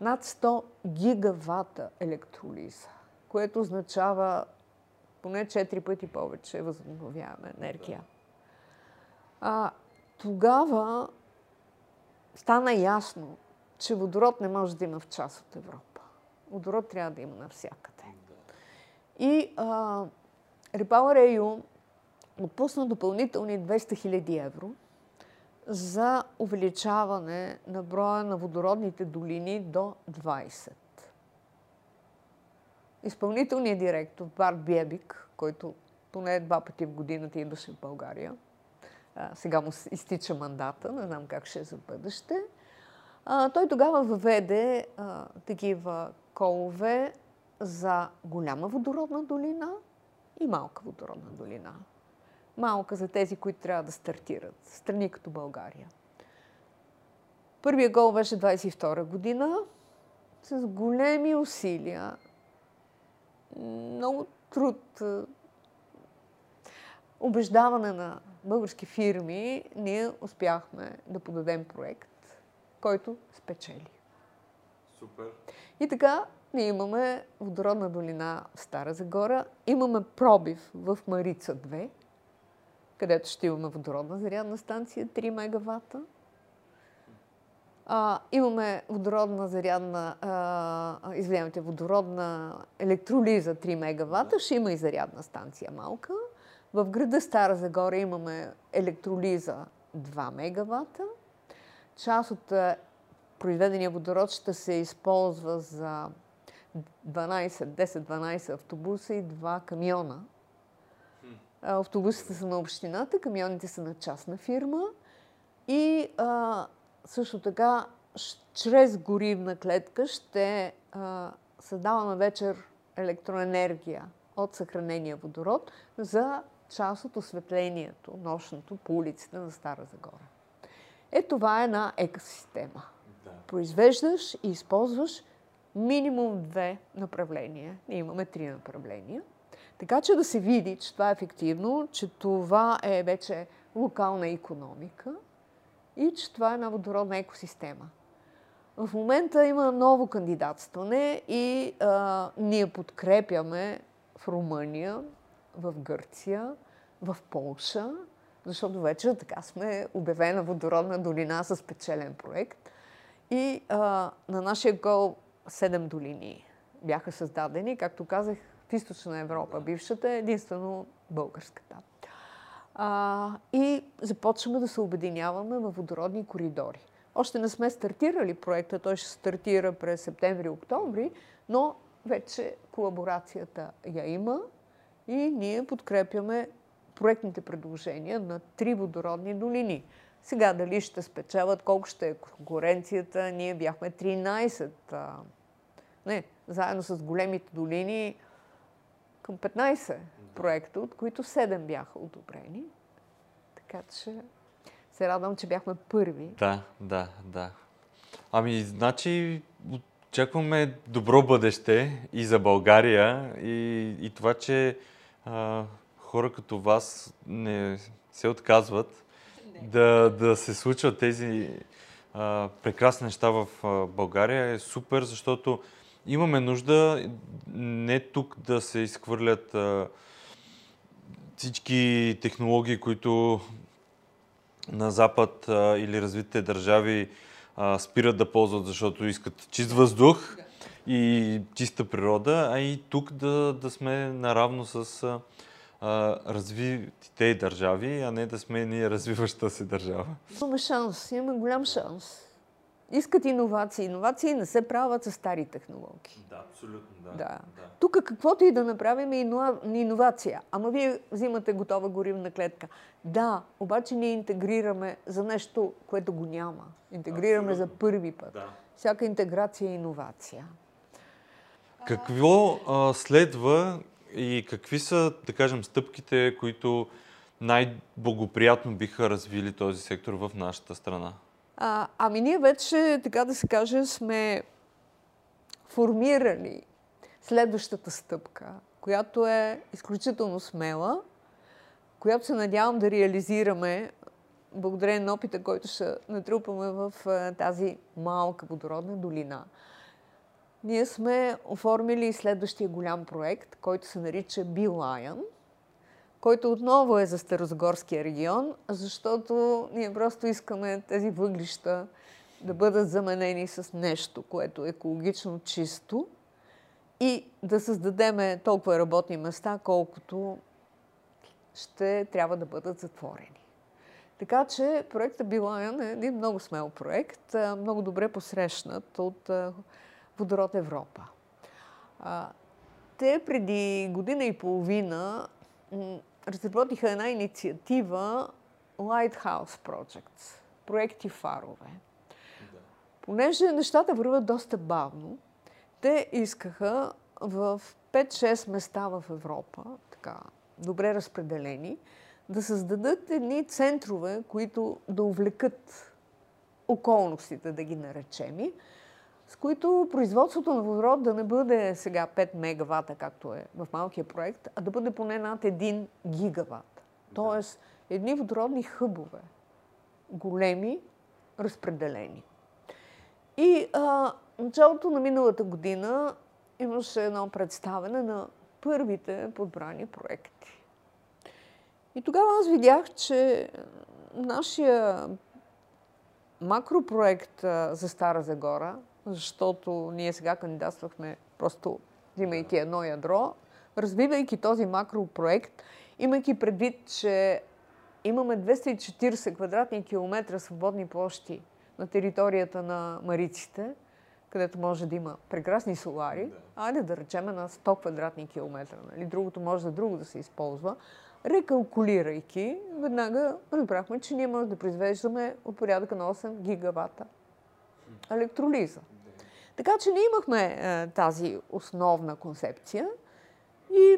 B: над 100 гигавата електролиза, което означава поне 4 пъти повече възобновяема енергия. А, тогава стана ясно, че водород не може да има в част от Европа. Водород трябва да има навсякъде. И Repower EU отпусна допълнителни 200 000 евро – за увеличаване на броя на водородните долини до 20. Изпълнителният директор Барт Биебик, който поне два пъти в годината идваше в България, сега му изтича мандата, не знам как ще е за бъдеще, а, той тогава въведе а, такива колове за голяма водородна долина и малка водородна долина малка за тези, които трябва да стартират. Страни като България. Първият гол беше 22 година с големи усилия, много труд, убеждаване на български фирми, ние успяхме да подадем проект, който спечели.
A: Супер.
B: И така, ние имаме водородна долина в Стара Загора, имаме пробив в Марица 2, където ще имаме водородна зарядна станция 3 мегавата. А, имаме водородна зарядна, а, извинявайте, водородна електролиза 3 мегавата, ще има и зарядна станция малка. В града Стара Загора имаме електролиза 2 мегавата. Част от произведения водород ще се използва за 12, 10-12 автобуса и 2 камиона Автобусите са на общината, камионите са на частна фирма и а, също така чрез горивна клетка ще а, създаваме вечер електроенергия от съхранения водород за част от осветлението, нощното по улиците на Стара Загора. Е, това е една екосистема. Да. Произвеждаш и използваш минимум две направления. Ние имаме три направления. Така че да се види, че това е ефективно, че това е вече локална економика и че това е една водородна екосистема. В момента има ново кандидатстване и а, ние подкрепяме в Румъния, в Гърция, в Полша, защото вече така сме обявена водородна долина с печелен проект. И а, на нашия гол 7 долини бяха създадени. Както казах, от източна Европа. Бившата е единствено българската. А, и започваме да се обединяваме във водородни коридори. Още не сме стартирали проекта, той ще стартира през септември-октомври, но вече колаборацията я има и ние подкрепяме проектните предложения на три водородни долини. Сега дали ще спечелят, колко ще е конкуренцията, ние бяхме 13. А, не, заедно с големите долини към 15 проекта, от които 7 бяха одобрени. Така че се радвам, че бяхме първи.
A: Да, да, да. Ами, значи, очакваме добро бъдеще и за България и, и това, че а, хора като вас не се отказват да, да се случват тези а, прекрасни неща в а, България. Е супер, защото имаме нужда не тук да се изхвърлят а, всички технологии, които на Запад а, или развитите държави а, спират да ползват, защото искат чист въздух и чиста природа, а и тук да, да сме наравно с а, развитите държави, а не да сме ние развиваща се държава.
B: Имаме шанс, имаме голям шанс. Искат иновации. Иновации не се правят с стари технологии.
A: Да, абсолютно, да.
B: Да. да. Тук каквото и да направим е иновация. Ама вие взимате готова горивна клетка. Да, обаче ние интегрираме за нещо, което го няма. Интегрираме Абсолютно. за първи път. Да. Всяка интеграция е иновация.
A: Какво а, следва и какви са, да кажем, стъпките, които най-благоприятно биха развили този сектор в нашата страна?
B: А, ами ние вече, така да се каже, сме формирали следващата стъпка, която е изключително смела, която се надявам да реализираме благодарение на опита, който ще натрупаме в тази малка водородна долина. Ние сме оформили следващия голям проект, който се нарича Lion, който отново е за Старозагорския регион, защото ние просто искаме тези въглища да бъдат заменени с нещо, което е екологично чисто и да създадеме толкова работни места, колкото ще трябва да бъдат затворени. Така че проектът Билайан е един много смел проект, много добре посрещнат от Водород Европа. Те преди година и половина разработиха една инициатива Lighthouse Projects, проекти фарове. Да. Понеже нещата върват доста бавно, те искаха в 5-6 места в Европа, така добре разпределени, да създадат едни центрове, които да увлекат околностите, да ги наречеми, с които производството на водород да не бъде сега 5 мегавата, както е в малкия проект, а да бъде поне над 1 гигават. Тоест, едни водородни хъбове, големи, разпределени. И а, началото на миналата година имаше едно представене на първите подбрани проекти. И тогава аз видях, че нашия макропроект за Стара Загора, защото ние сега кандидатствахме просто взимайки едно ядро, развивайки този макропроект, имайки предвид, че имаме 240 квадратни километра свободни площи на територията на Мариците, където може да има прекрасни солари, да. айде да речем на 100 квадратни километра. Нали? Другото може за друго да се използва. Рекалкулирайки, веднага разбрахме, че ние можем да произвеждаме от порядъка на 8 гигавата електролиза. Така че ние имахме е, тази основна концепция и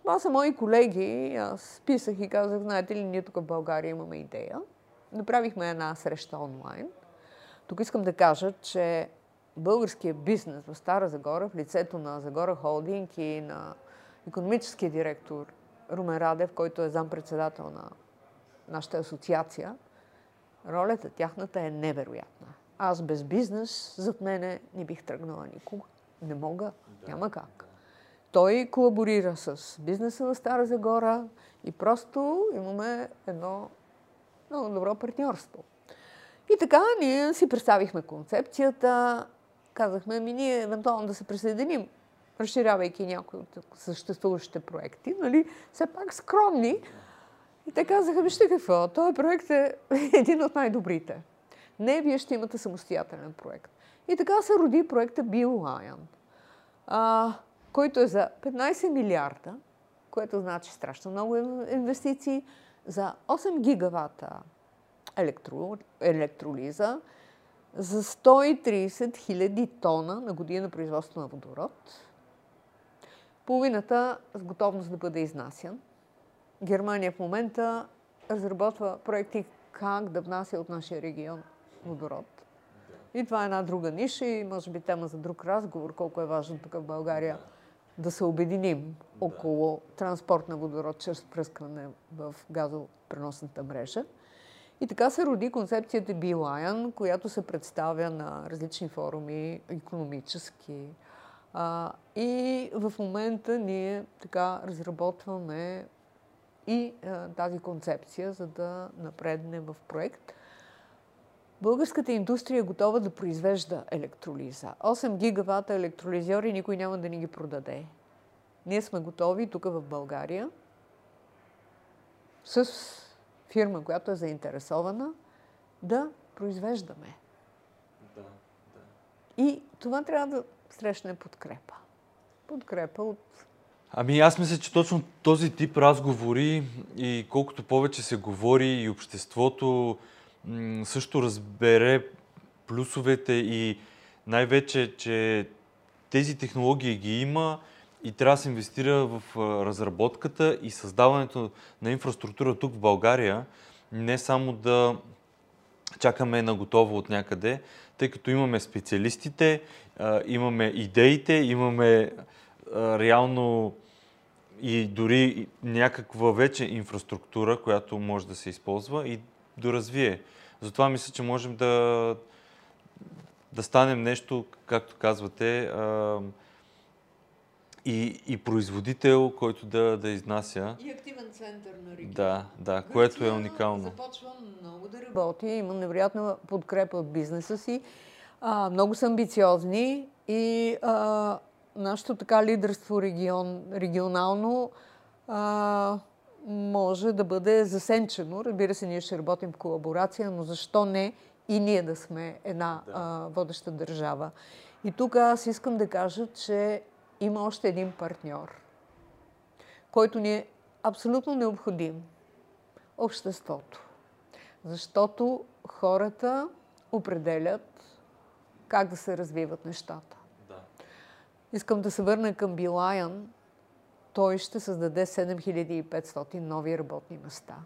B: това са мои колеги. Аз писах и казах, знаете ли, ние тук в България имаме идея. Направихме една среща онлайн. Тук искам да кажа, че българския бизнес в Стара Загора, в лицето на Загора Холдинг и на економическия директор Румен Радев, който е зампредседател на нашата асоциация, ролята тяхната е невероятна. Аз без бизнес зад мене не бих тръгнала никога. Не мога, да, няма как. Той колаборира с бизнеса на Стара Загора и просто имаме едно много добро партньорство. И така ние си представихме концепцията, казахме ми ние евентуално да се присъединим. разширявайки някои от съществуващите проекти, нали, все пак скромни. И те казаха, вижте какво, този проект е един от най-добрите. Не, вие ще имате самостоятелен проект. И така се роди проекта BioLion, а, който е за 15 милиарда, което значи страшно много инвестиции, за 8 гигавата електро, електролиза, за 130 хиляди тона на година производство на водород, половината с готовност да бъде изнасян. Германия в момента разработва проекти как да внася от нашия регион водород. И това е една друга ниша и може би тема за друг разговор, колко е важно тук в България да се обединим около транспорт на водород чрез пръскане в газопреносната мрежа. И така се роди концепцията Билайан, която се представя на различни форуми, економически. А, и в момента ние така разработваме и а, тази концепция, за да напредне в проект. Българската индустрия е готова да произвежда електролиза. 8 гигавата електролизьори никой няма да ни ги продаде. Ние сме готови тук в България с фирма, която е заинтересована, да произвеждаме. Да, да. И това трябва да срещне подкрепа. Подкрепа от
A: Ами аз мисля, че точно този тип разговори и колкото повече се говори и обществото също разбере плюсовете и най-вече, че тези технологии ги има и трябва да се инвестира в разработката и създаването на инфраструктура тук в България, не само да чакаме на готово от някъде, тъй като имаме специалистите, имаме идеите, имаме реално и дори някаква вече инфраструктура, която може да се използва и доразвие. Затова мисля, че можем да, да станем нещо, както казвате, и, и производител, който да, да изнася.
B: И активен център на регион.
A: Да, да, което е уникално.
B: Започва много да работи, има невероятна подкрепа от бизнеса си. А, много са амбициозни и а, нашето така лидерство регион, регионално а, може да бъде засенчено. Разбира се, ние ще работим в колаборация, но защо не и ние да сме една да. а, водеща държава. И тук аз искам да кажа, че има още един партньор, който ни е абсолютно необходим. Обществото. Защото хората определят как да се развиват нещата. Да. Искам да се върна към Билайан. Той ще създаде 7500 нови работни места.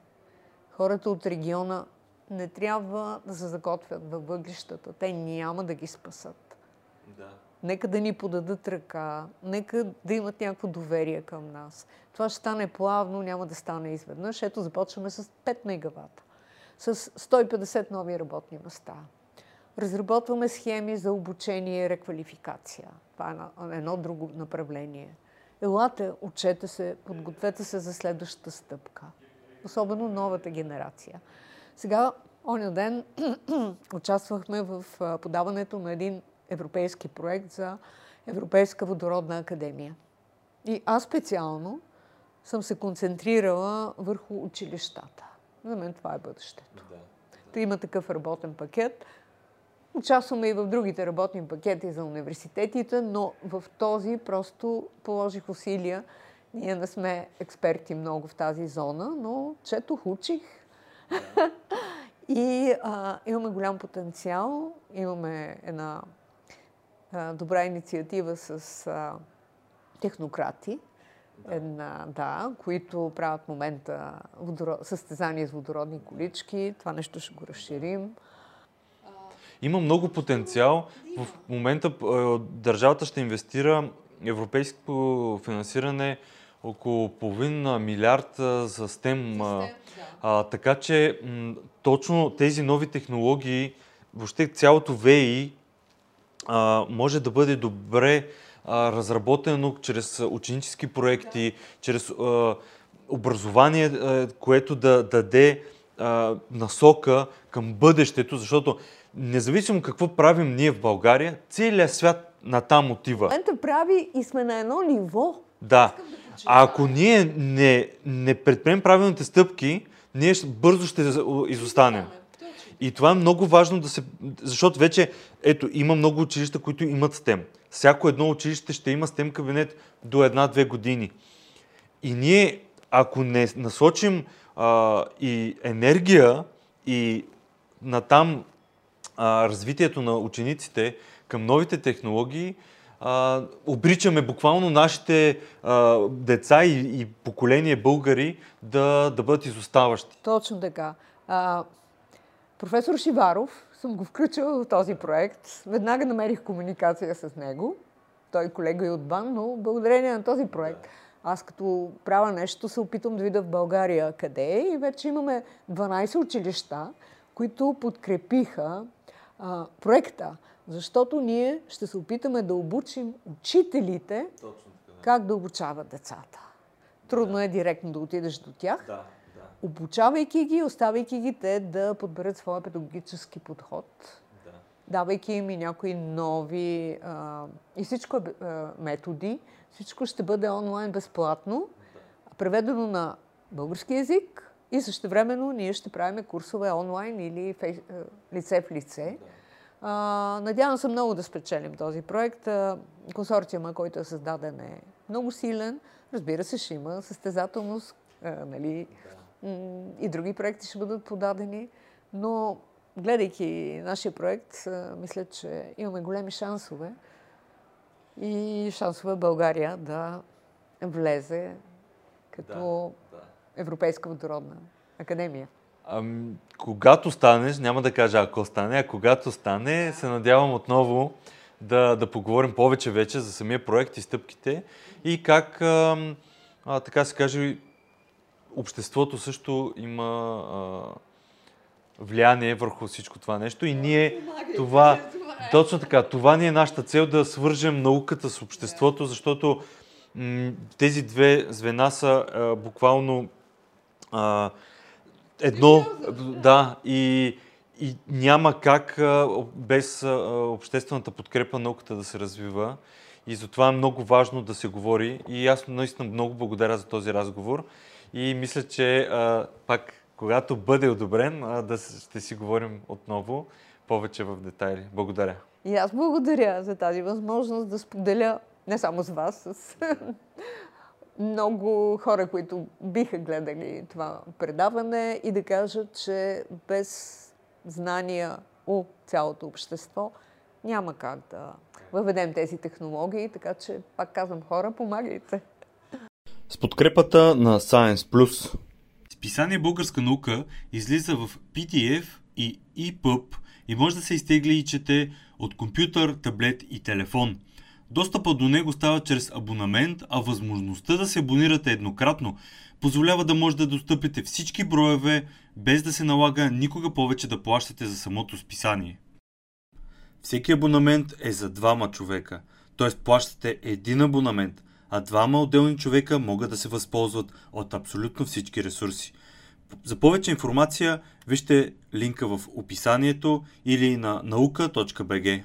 B: Хората от региона не трябва да се заготвят във въглищата. Те няма да ги спасат. Да нека да ни подадат ръка, нека да имат някакво доверие към нас. Това ще стане плавно, няма да стане изведнъж. Ето започваме с 5 мегавата, с 150 нови работни места. Разработваме схеми за обучение и реквалификация. Това е едно друго направление. Елате, учете се, подгответе се за следващата стъпка. Особено новата генерация. Сега, оня ден, участвахме в подаването на един европейски проект за Европейска водородна академия. И аз специално съм се концентрирала върху училищата. За мен това е бъдещето. Да, да. има такъв работен пакет. Участваме и в другите работни пакети за университетите, но в този просто положих усилия. Ние не сме експерти много в тази зона, но четох, учих. И а, имаме голям потенциал. Имаме една добра инициатива с а, технократи, да. Една, да, които правят в момента водоро... състезания с водородни колички. Това нещо ще го разширим.
A: Има много потенциал. В момента държавата ще инвестира европейско финансиране около половин милиард за STEM. да. а, така че точно тези нови технологии, въобще цялото ВИ може да бъде добре разработено чрез ученически проекти, чрез а, образование, което да даде насока към бъдещето, защото независимо какво правим ние в България, целият свят натам отива.
B: Момента прави и сме на едно ниво.
A: Да. А ако ние не, не предприемем правилните стъпки, ние бързо ще изостанем. И това е много важно да се... Защото вече, ето, има много училища, които имат STEM. Всяко едно училище ще има STEM кабинет до една-две години. И ние, ако не насочим а, и енергия и натам а, развитието на учениците към новите технологии, а, обричаме буквално нашите а, деца и, и поколение българи да, да бъдат изоставащи.
B: Точно така. А, професор Шиваров съм го включила в този проект. Веднага намерих комуникация с него. Той колега и от БАН, но благодарение на този проект аз като правя нещо се опитвам да видя в България къде е и вече имаме 12 училища, които подкрепиха а, проекта, защото ние ще се опитаме да обучим учителите как да обучават децата. Трудно е директно да отидеш до тях,
A: Да, да.
B: обучавайки ги, оставайки ги те да подберат своя педагогически подход, давайки им и някои нови а, и всичко е а, методи. Всичко ще бъде онлайн безплатно, преведено на български язик и също времено ние ще правим курсове онлайн или фейс, а, лице в лице. А, надявам се много да спечелим този проект. Консорциума, който е създаден е много силен. Разбира се, ще има състезателност, нали, м, и други проекти ще бъдат подадени, но гледайки нашия проект, мисля, че имаме големи шансове и шансове България да влезе като Европейска водородна академия.
A: Ами, когато станеш, няма да кажа ако стане, а когато стане, се надявам отново да, да поговорим повече вече за самия проект и стъпките и как, ам, а, така се каже, обществото също има а, влияние върху всичко това нещо и ние това, точно така, това ни е нашата цел да свържем науката с обществото, защото м, тези две звена са а, буквално а, едно, да, и, и няма как без обществената подкрепа науката да се развива. И затова е много важно да се говори. И аз наистина много благодаря за този разговор. И мисля, че а, пак, когато бъде одобрен, а, да ще си говорим отново повече в детайли. Благодаря.
B: И аз благодаря за тази възможност да споделя не само с вас, с много хора, които биха гледали това предаване и да кажат, че без знания у цялото общество няма как да въведем тези технологии, така че, пак казвам, хора, помагайте.
A: С подкрепата на Science Plus. Списание Българска наука излиза в PDF и EPUB и може да се изтегли и чете от компютър, таблет и телефон. Достъпа до него става чрез абонамент, а възможността да се абонирате еднократно позволява да може да достъпите всички броеве, без да се налага никога повече да плащате за самото списание. Всеки абонамент е за двама човека, т.е. плащате един абонамент, а двама отделни човека могат да се възползват от абсолютно всички ресурси. За повече информация вижте линка в описанието или на наука.bg.